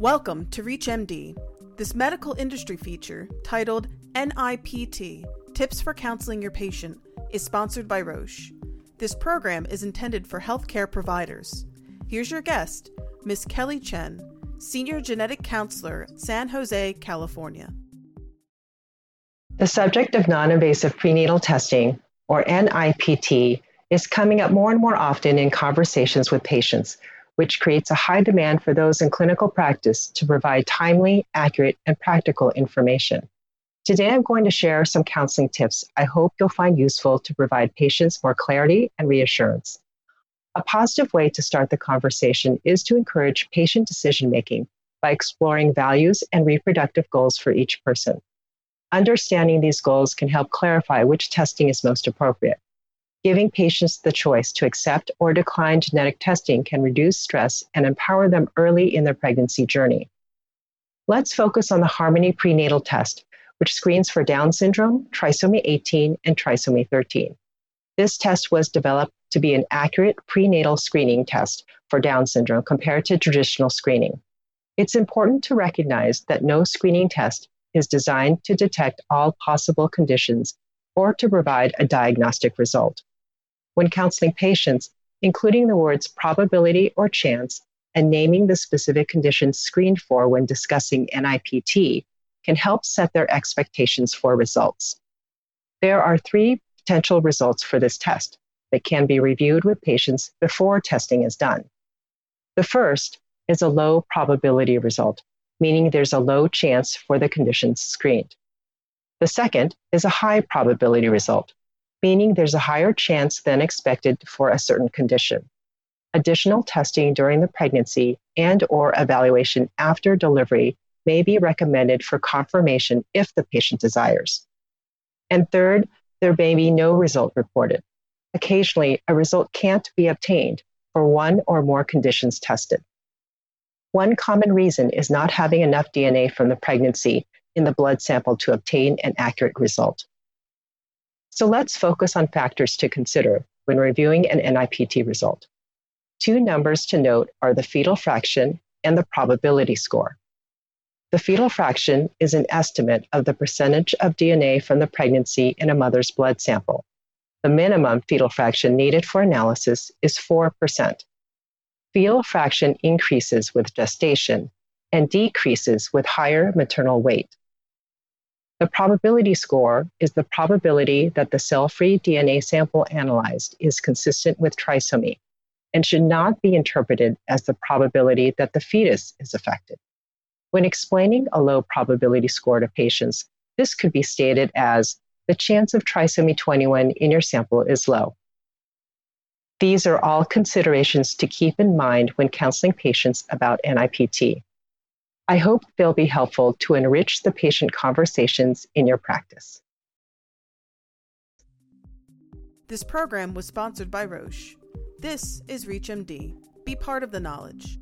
Welcome to ReachMD. This medical industry feature, titled NIPT Tips for Counseling Your Patient, is sponsored by Roche. This program is intended for healthcare providers. Here's your guest, Ms. Kelly Chen, Senior Genetic Counselor, San Jose, California. The subject of non invasive prenatal testing, or NIPT, is coming up more and more often in conversations with patients which creates a high demand for those in clinical practice to provide timely, accurate, and practical information. Today, I'm going to share some counseling tips I hope you'll find useful to provide patients more clarity and reassurance. A positive way to start the conversation is to encourage patient decision making by exploring values and reproductive goals for each person. Understanding these goals can help clarify which testing is most appropriate. Giving patients the choice to accept or decline genetic testing can reduce stress and empower them early in their pregnancy journey. Let's focus on the Harmony prenatal test, which screens for Down syndrome, trisomy 18, and trisomy 13. This test was developed to be an accurate prenatal screening test for Down syndrome compared to traditional screening. It's important to recognize that no screening test is designed to detect all possible conditions or to provide a diagnostic result when counseling patients, including the words probability or chance and naming the specific conditions screened for when discussing NIPT can help set their expectations for results. There are three potential results for this test that can be reviewed with patients before testing is done. The first is a low probability result, meaning there's a low chance for the conditions screened. The second is a high probability result, meaning there's a higher chance than expected for a certain condition. Additional testing during the pregnancy and or evaluation after delivery may be recommended for confirmation if the patient desires. And third, there may be no result reported. Occasionally, a result can't be obtained for one or more conditions tested. One common reason is not having enough DNA from the pregnancy in the blood sample to obtain an accurate result. So let's focus on factors to consider when reviewing an NIPT result. Two numbers to note are the fetal fraction and the probability score. The fetal fraction is an estimate of the percentage of DNA from the pregnancy in a mother's blood sample. The minimum fetal fraction needed for analysis is 4%. Fetal fraction increases with gestation and decreases with higher maternal weight. The probability score is the probability that the cell free DNA sample analyzed is consistent with trisomy and should not be interpreted as the probability that the fetus is affected. When explaining a low probability score to patients, this could be stated as the chance of trisomy 21 in your sample is low. These are all considerations to keep in mind when counseling patients about NIPT. I hope they'll be helpful to enrich the patient conversations in your practice. This program was sponsored by Roche. This is ReachMD. Be part of the knowledge.